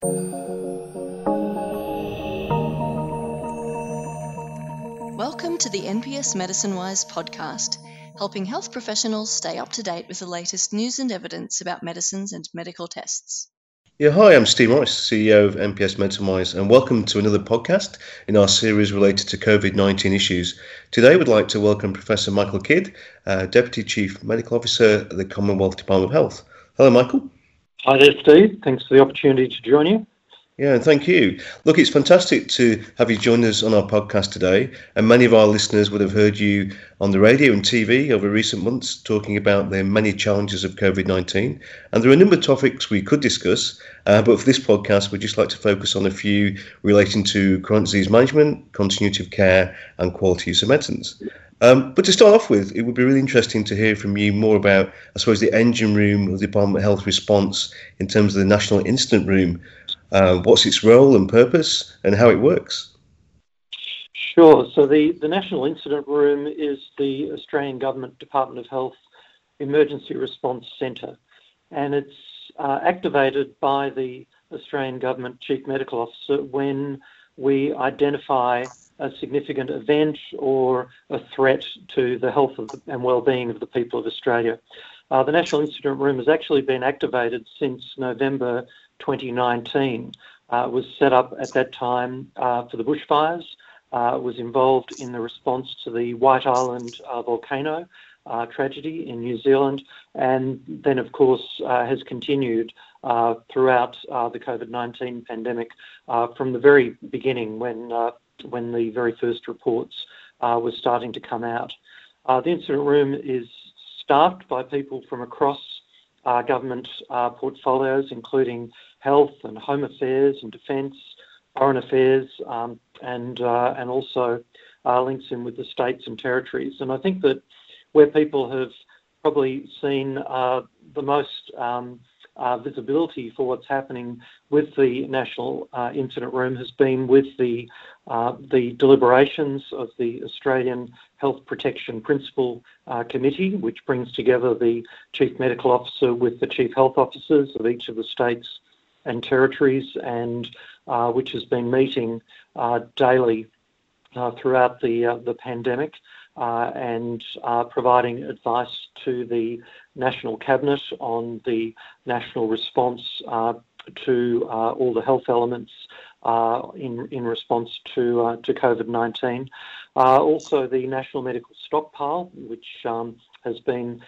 Welcome to the NPS Medicine Wise podcast, helping health professionals stay up to date with the latest news and evidence about medicines and medical tests. Yeah, hi, I'm Steve Morris, CEO of NPS Medicine Wise, and welcome to another podcast in our series related to COVID 19 issues. Today, we'd like to welcome Professor Michael Kidd, uh, Deputy Chief Medical Officer at the Commonwealth Department of Health. Hello, Michael. Hi there, Steve. Thanks for the opportunity to join you. Yeah, thank you. Look, it's fantastic to have you join us on our podcast today. And many of our listeners would have heard you on the radio and TV over recent months talking about the many challenges of COVID 19. And there are a number of topics we could discuss, uh, but for this podcast, we'd just like to focus on a few relating to chronic disease management, continuity of care, and quality of medicines. Um, but to start off with, it would be really interesting to hear from you more about, I suppose, the engine room of the Department of Health response in terms of the National Incident Room uh, what's its role and purpose, and how it works? Sure. So the, the National Incident Room is the Australian Government Department of Health Emergency Response Centre, and it's uh, activated by the Australian Government Chief Medical Officer when we identify a significant event or a threat to the health the, and well-being of the people of Australia. Uh, the National Incident Room has actually been activated since November 2019 uh, was set up at that time uh, for the bushfires. Uh, was involved in the response to the White Island uh, volcano uh, tragedy in New Zealand, and then, of course, uh, has continued throughout the COVID-19 pandemic from the very beginning when when the very first reports were starting to come out. the incident room is staffed by people from across government portfolios, including health and home affairs and defence, foreign affairs, um, and uh, and also uh, links in with the states and territories. And I think that where people have probably seen uh, the most um, uh, visibility for what's happening with the National uh, Incident Room has been with the uh, the deliberations of the Australian Health Protection Principal Committee, which brings together the Chief Medical Officer with the Chief Health Officers of each of the states and territories, and uh, which has been meeting uh, daily uh, throughout the uh, the pandemic. and providing advice to the National Cabinet on the national response to all the health elements uh, in in response to uh, to COVID nineteen. Uh, also, the National Medical Stockpile, which um, has been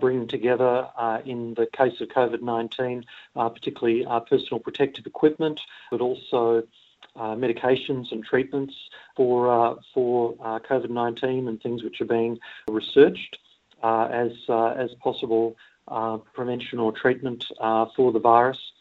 bringing together in the case of COVID nineteen, particularly personal protective equipment, but also uh, medications and treatments for uh, for uh, COVID nineteen and things which are being researched as as possible prevention or treatment for the virus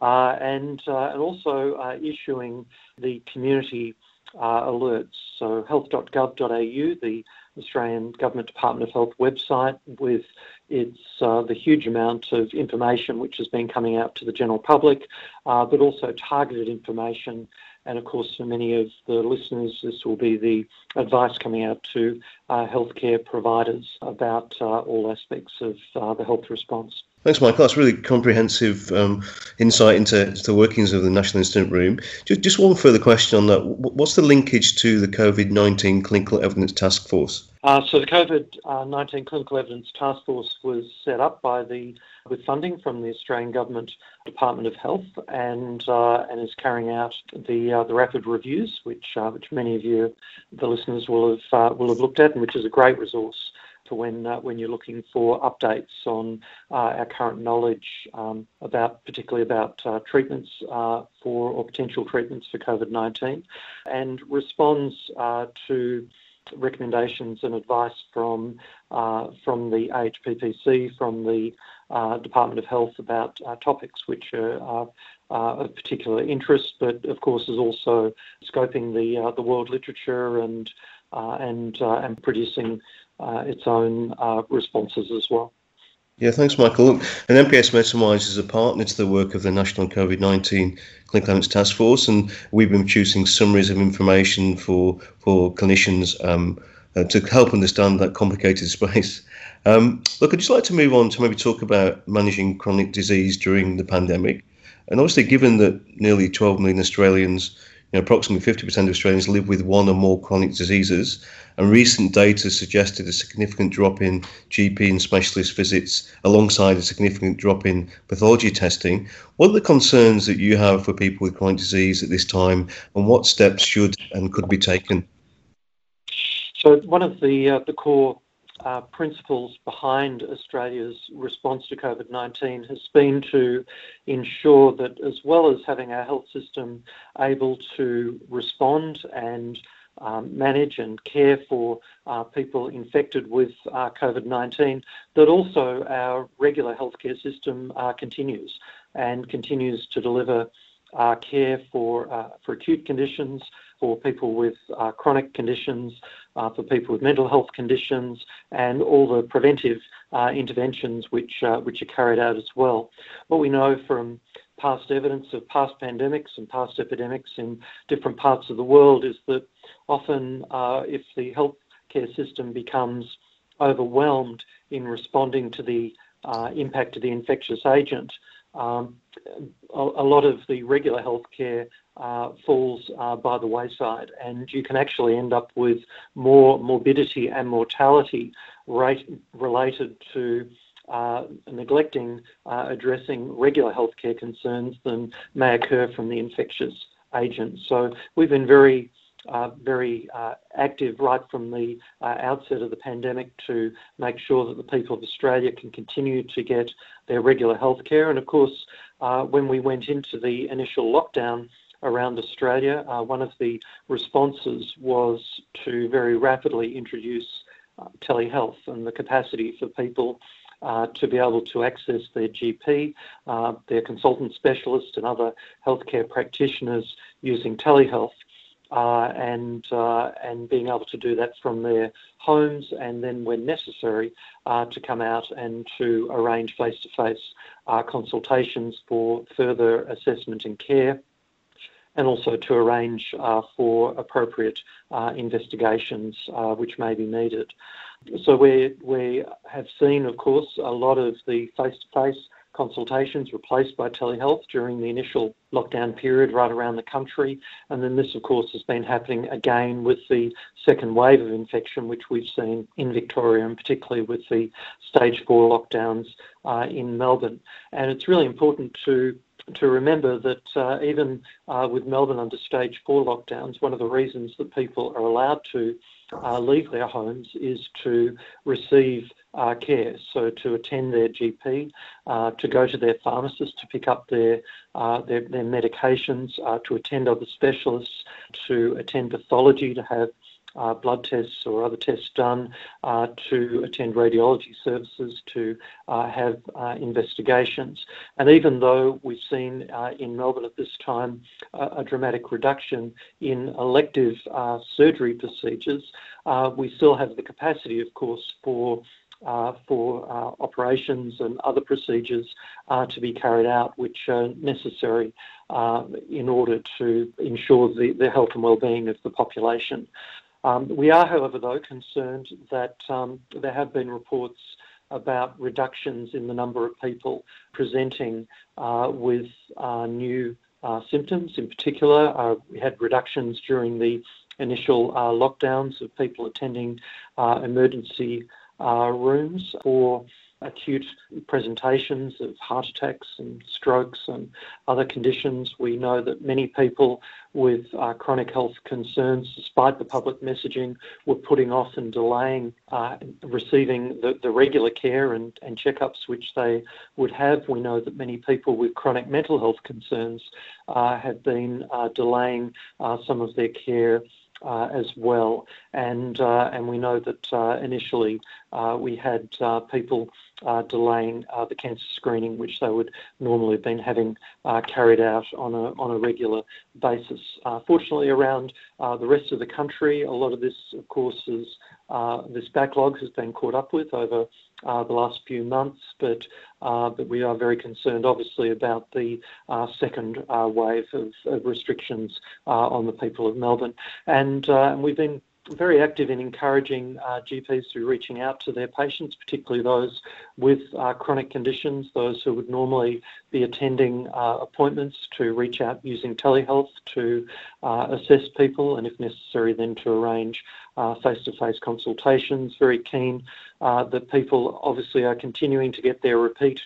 uh, and, uh, and also uh, issuing the community alerts. So health.gov.au, the Australian Government Department of Health website, with its the huge amount of information which has been coming out to the general public, but also targeted information and of course, for many of the listeners, this will be the advice coming out to uh, healthcare providers about uh, all aspects of uh, the health response. Thanks, Michael. That's really comprehensive um, insight into, the workings of the National Incident Room. Just, just one further question on that. What's the linkage to the COVID 19 Clinical Evidence Task Force? Uh, so the COVID-19 Clinical Evidence Task Force was set up by the with funding from the Australian Government Department of Health and uh, and is carrying out the uh, the rapid reviews, which uh, which many of you, the listeners, will have uh, will have looked at, and which is a great resource for when uh, when you're looking for updates on our current knowledge um, about particularly about treatments for or potential treatments for COVID-19, and responds to recommendations and advice from uh, from the AHPPC, from the uh, Department of Health about uh, topics which are, are of particular interest, but of course is also scoping the uh, the world literature and uh, and uh, and producing its own responses as well. Yeah, thanks, Michael. And Medicine Wise is a partner to the work of the National COVID 19 Clinical Evidence Task Force, and we've been producing summaries of information for, for clinicians um, uh, to help understand that complicated space. Um, look, I'd just like to move on to maybe talk about managing chronic disease during the pandemic. And obviously, given that nearly 12 million Australians, you know, approximately 50% of Australians live with one or more chronic diseases, and recent data suggested a significant drop in GP and specialist visits alongside a significant drop in pathology testing. What are the concerns that you have for people with chronic disease at this time, and what steps should and could be taken? So, one of the uh, the core uh, principles behind Australia's response to COVID 19 has been to ensure that, as well as having our health system able to respond and um, manage and care for uh, people infected with uh, COVID 19, that also our regular healthcare system uh, continues and continues to deliver uh, care for, uh, for acute conditions, for people with chronic conditions, uh, for people with mental health conditions, and all the preventive uh, interventions which uh, which are carried out as well. What we know from past evidence of past pandemics and past epidemics in different parts of the world is that often, uh, if the healthcare system becomes overwhelmed in responding to the uh, impact of the infectious agent, um, a, a, lot of the regular healthcare uh, falls uh, by the wayside, and you can actually end up with more morbidity and mortality rate related to uh, neglecting uh, addressing regular healthcare concerns than may occur from the infectious agent. So we've been very uh, very uh, active right from the uh, outset of the pandemic to make sure that the people of Australia can continue to get their regular health care. And of course, uh, when we went into the initial lockdown, around Australia. Uh, one of the responses was to very rapidly introduce uh, telehealth and the capacity for people uh, to be able to access their GP, uh, their consultant specialist, and other healthcare practitioners using telehealth. Uh, and uh, and being able to do that from their homes, and then when necessary, to come out and to arrange face-to-face consultations for further assessment and care and also to arrange uh, for appropriate uh, investigations uh, which may be needed. So we, we have seen, of course, a lot of the face-to-face consultations replaced by telehealth during the initial lockdown period right around the country. And then this, of course, has been happening again with the second wave of infection, which we've seen in Victoria, and particularly with the stage four lockdowns uh, in Melbourne. And it's really important to to remember that uh, even uh, with Melbourne under stage four lockdowns, one of the reasons that people are allowed to uh, leave their homes is to receive uh, care, so to attend their GP, uh, to go to their pharmacist to pick up their uh, their, their, medications, to attend other specialists, to attend pathology, to have uh, blood tests or other tests done, uh, to attend radiology services, to uh, have uh, investigations. And even though we've seen uh, in Melbourne at this time a dramatic reduction in elective uh, surgery procedures, we still have the capacity, of course, for uh, for uh, operations and other procedures uh, to be carried out, which are necessary in order to ensure the, the health and well-being of the population. Um, we are, however, though, concerned that um, there have been reports about reductions in the number of people presenting uh, with uh, new uh, symptoms. In particular, uh, we had reductions during the initial uh, lockdowns of people attending uh, emergency rooms for acute presentations of heart attacks and strokes and other conditions. We know that many people with uh, chronic health concerns, despite the public messaging, were putting off and delaying uh, receiving the, the regular care and, and checkups which they would have. We know that many people with chronic mental health concerns uh, have been uh, delaying uh, some of their care as well. And uh, and we know that uh, initially uh, we had uh, people uh, delaying the cancer screening, which they would normally have been having carried out on a on a regular basis. fortunately, around the rest of the country, a lot of this, of course, is this backlog has been caught up with over uh, the last few months, but uh, but we are very concerned, obviously, about the uh, second uh, wave of, of restrictions uh, on the people of Melbourne, and uh, and we've been very active in encouraging uh, GPs to reaching out to their patients, particularly those with uh, chronic conditions, those who would normally be attending uh, appointments to reach out using telehealth to assess people and, if necessary, then to arrange face to face consultations. Very keen uh, that people obviously are continuing to get their repeat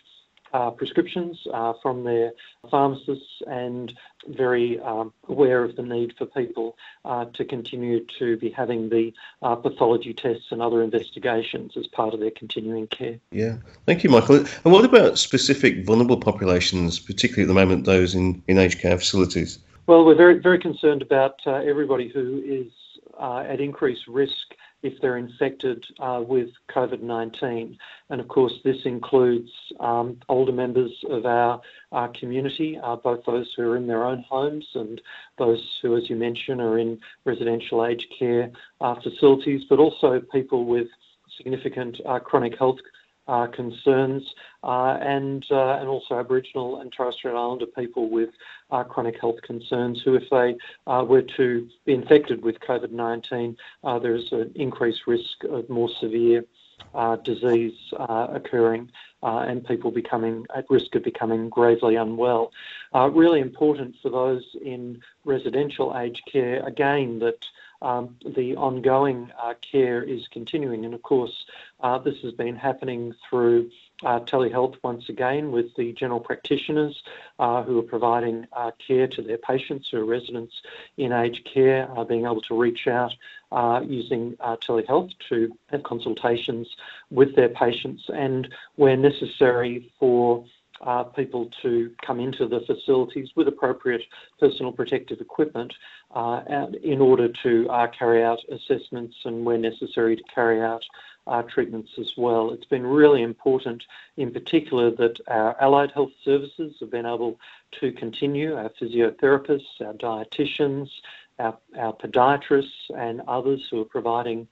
uh, prescriptions uh, from their pharmacists and very um, aware of the need for people uh, to continue to be having the uh, pathology tests and other investigations as part of their continuing care. Yeah, thank you, Michael. And what about specific vulnerable populations, particularly at the moment, those in, in aged care facilities? Well, we're very, very concerned about uh, everybody who is uh, at increased risk if they're infected uh, with COVID 19. And of course, this includes um, older members of our, our community, uh, both those who are in their own homes and those who, as you mentioned, are in residential aged care uh, facilities, but also people with significant uh, chronic health uh, concerns, uh, and uh, and also Aboriginal and Torres Strait Islander people with uh, chronic health concerns, who, if they uh, were to be infected with COVID-19, uh, there is an increased risk of more severe disease occurring. and people becoming at risk of becoming gravely unwell. really important for those in residential aged care, again, that um, the ongoing uh, care is continuing. And of course, uh, this has been happening through uh, telehealth once again with the general practitioners uh, who are providing uh, care to their patients who are residents in aged care, uh, being able to reach out using telehealth to have consultations with their patients and where necessary for uh, people to come into the facilities with appropriate personal protective equipment uh, in order to uh, carry out assessments and, where necessary, to carry out uh, treatments as well. It's been really important, in particular, that our allied health services have been able to continue, our physiotherapists, our dietitians, our, our podiatrists, and others who are providing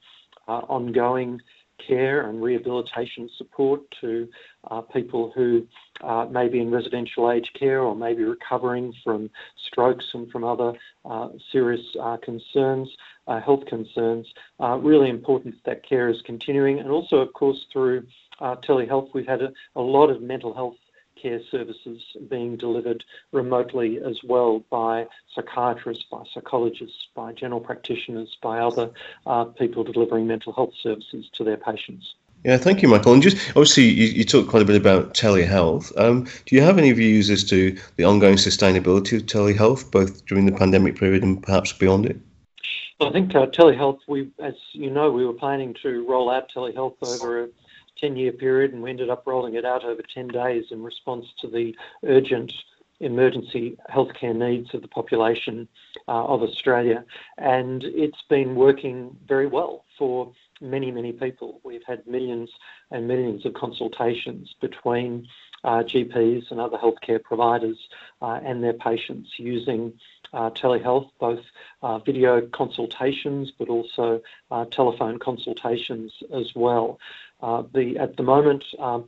uh, ongoing care and rehabilitation support to uh, people who uh, may be in residential aged care or maybe recovering from strokes and from other uh, serious uh, concerns, uh, health concerns. Uh, really important that care is continuing. And also, of course, through telehealth, we've had a, a lot of mental health care services being delivered remotely as well by psychiatrists, by psychologists, by general practitioners, by other uh, people delivering mental health services to their patients. Yeah, thank you, Michael. And just obviously, you, you talked quite a bit about telehealth. Um, do you have any views as to the ongoing sustainability of telehealth, both during the pandemic period and perhaps beyond it? Well, I think uh, telehealth, we, as you know, we were planning to roll out telehealth over a 10 year period, and we ended up rolling it out over 10 days in response to the urgent emergency healthcare needs of the population uh, of Australia. And it's been working very well for many, many people. We've had millions and millions of consultations between uh, GPs and other healthcare providers uh, and their patients using uh, telehealth, both uh, video consultations but also uh, telephone consultations as well. Uh, the, at the moment,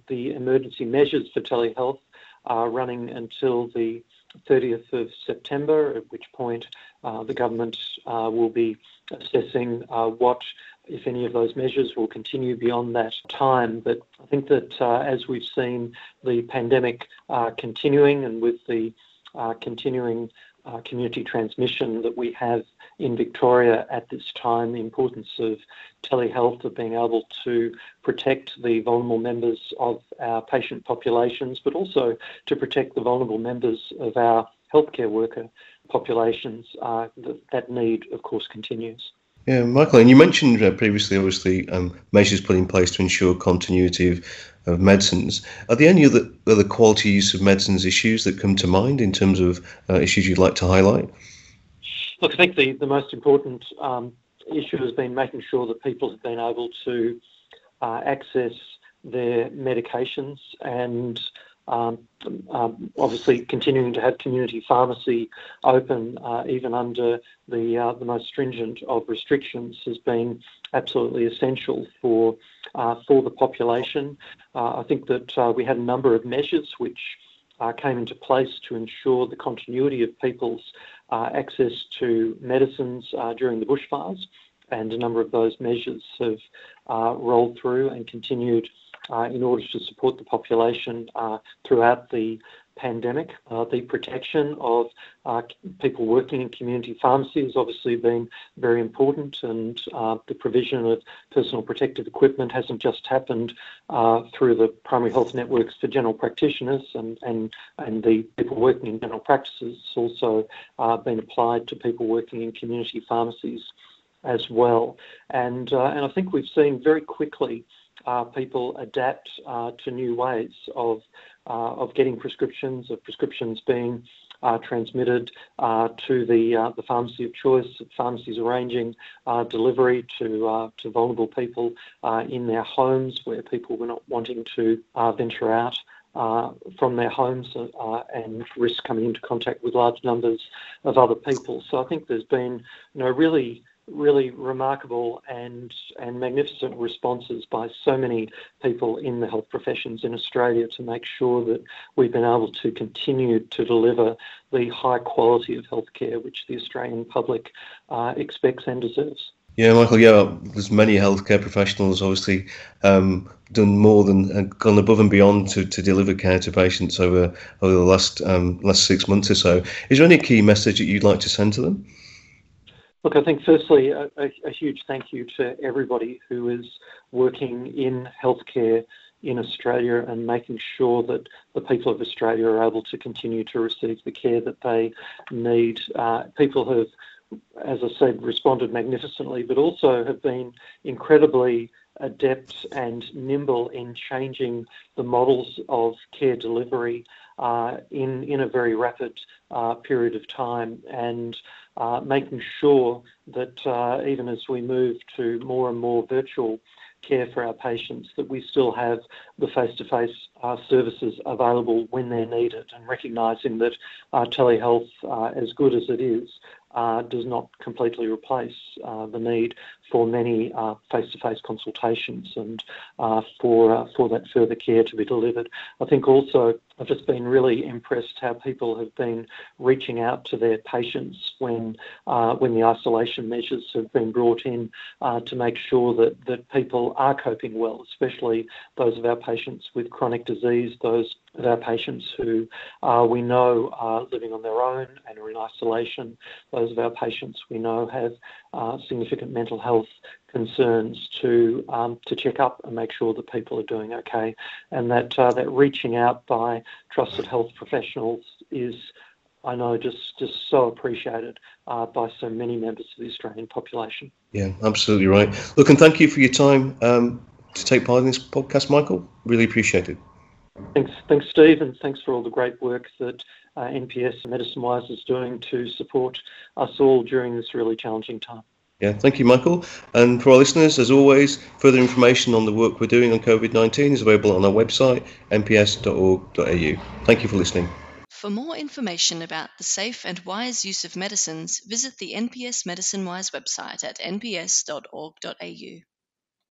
the emergency measures for telehealth are running until the 30th of September, at which point the government will be assessing what if any of those measures will continue beyond that time. But I think that uh, as we've seen the pandemic uh, continuing and with the uh, continuing uh, community transmission that we have in Victoria at this time, the importance of telehealth, of being able to protect the vulnerable members of our patient populations, but also to protect the vulnerable members of our healthcare worker populations, uh, that, that need, of course, continues. Yeah, Michael, and you mentioned uh, previously, obviously, um, measures put in place to ensure continuity of, of medicines. Are there any other, other quality use of medicines issues that come to mind in terms of uh, issues you'd like to highlight? Look, I think the, the most important um, issue has been making sure that people have been able to uh, access their medications and um, um, obviously, continuing to have community pharmacy open, uh, even under the uh, the most stringent of restrictions, has been absolutely essential for uh, for the population. Uh, I think that uh, we had a number of measures which uh, came into place to ensure the continuity of people's access to medicines during the bushfires and a number of those measures have rolled through and continued in order to support the population uh, throughout the pandemic. Uh, the protection of uh, people working in community pharmacy has obviously been very important, and uh, the provision of personal protective equipment hasn't just happened uh, through the primary health networks for general practitioners and, and, and the people working in general practices. It's also uh, been applied to people working in community pharmacies as well. And, uh, and I think we've seen very quickly uh, people adapt uh, to new ways of uh, of getting prescriptions, of prescriptions being uh, transmitted uh, to the uh, the pharmacy of choice. Pharmacies arranging delivery to to vulnerable people in their homes where people were not wanting to venture out. from their homes and risk coming into contact with large numbers of other people. So I think there's been, you know, really really remarkable and and magnificent responses by so many people in the health professions in Australia to make sure that we've been able to continue to deliver the high quality of healthcare which the Australian public uh, expects and deserves. Yeah, Michael. Yeah, there's many healthcare professionals obviously um, done more than uh, gone above and beyond to, to deliver care to patients over over the last um, last six months or so. Is there any key message that you'd like to send to them? Look, I think firstly, a, a, huge thank you to everybody who is working in healthcare in Australia and making sure that the people of Australia are able to continue to receive the care that they need. Uh, people have, as I said, responded magnificently, but also have been incredibly adept and nimble in changing the models of care delivery uh, in in a very rapid uh, period of time and uh, making sure that uh, even as we move to more and more virtual care for our patients, that we still have the face-to-face uh, services available when they're needed, and recognising that telehealth, uh, as good as it is, uh, does not completely replace the need for many uh, face-to-face consultations and uh, for uh, for that further care to be delivered. I think also I've just been really impressed how people have been reaching out to their patients when uh, when the isolation measures have been brought in to make sure that that people are coping well, especially those of our patients with chronic disease, those of our patients who uh, we know are living on their own and are in isolation, those of our patients we know have uh, significant mental health concerns to um, to check up and make sure that people are doing okay, and that uh, that reaching out by trusted health professionals is. I know just just so appreciated uh, by so many members of the Australian population. Yeah, absolutely right. Look, and thank you for your time um, to take part in this podcast, Michael. Really appreciate it. Thanks, thanks, Steve, and thanks for all the great work that uh, NPS Medicine Wise is doing to support us all during this really challenging time. Yeah, thank you, Michael. And for our listeners, as always, further information on the work we're doing on COVID 19 is available on our website, nps.org.au. Thank you for listening. For more information about the safe and wise use of medicines, visit the NPS Medicine Wise website at nps.org.au.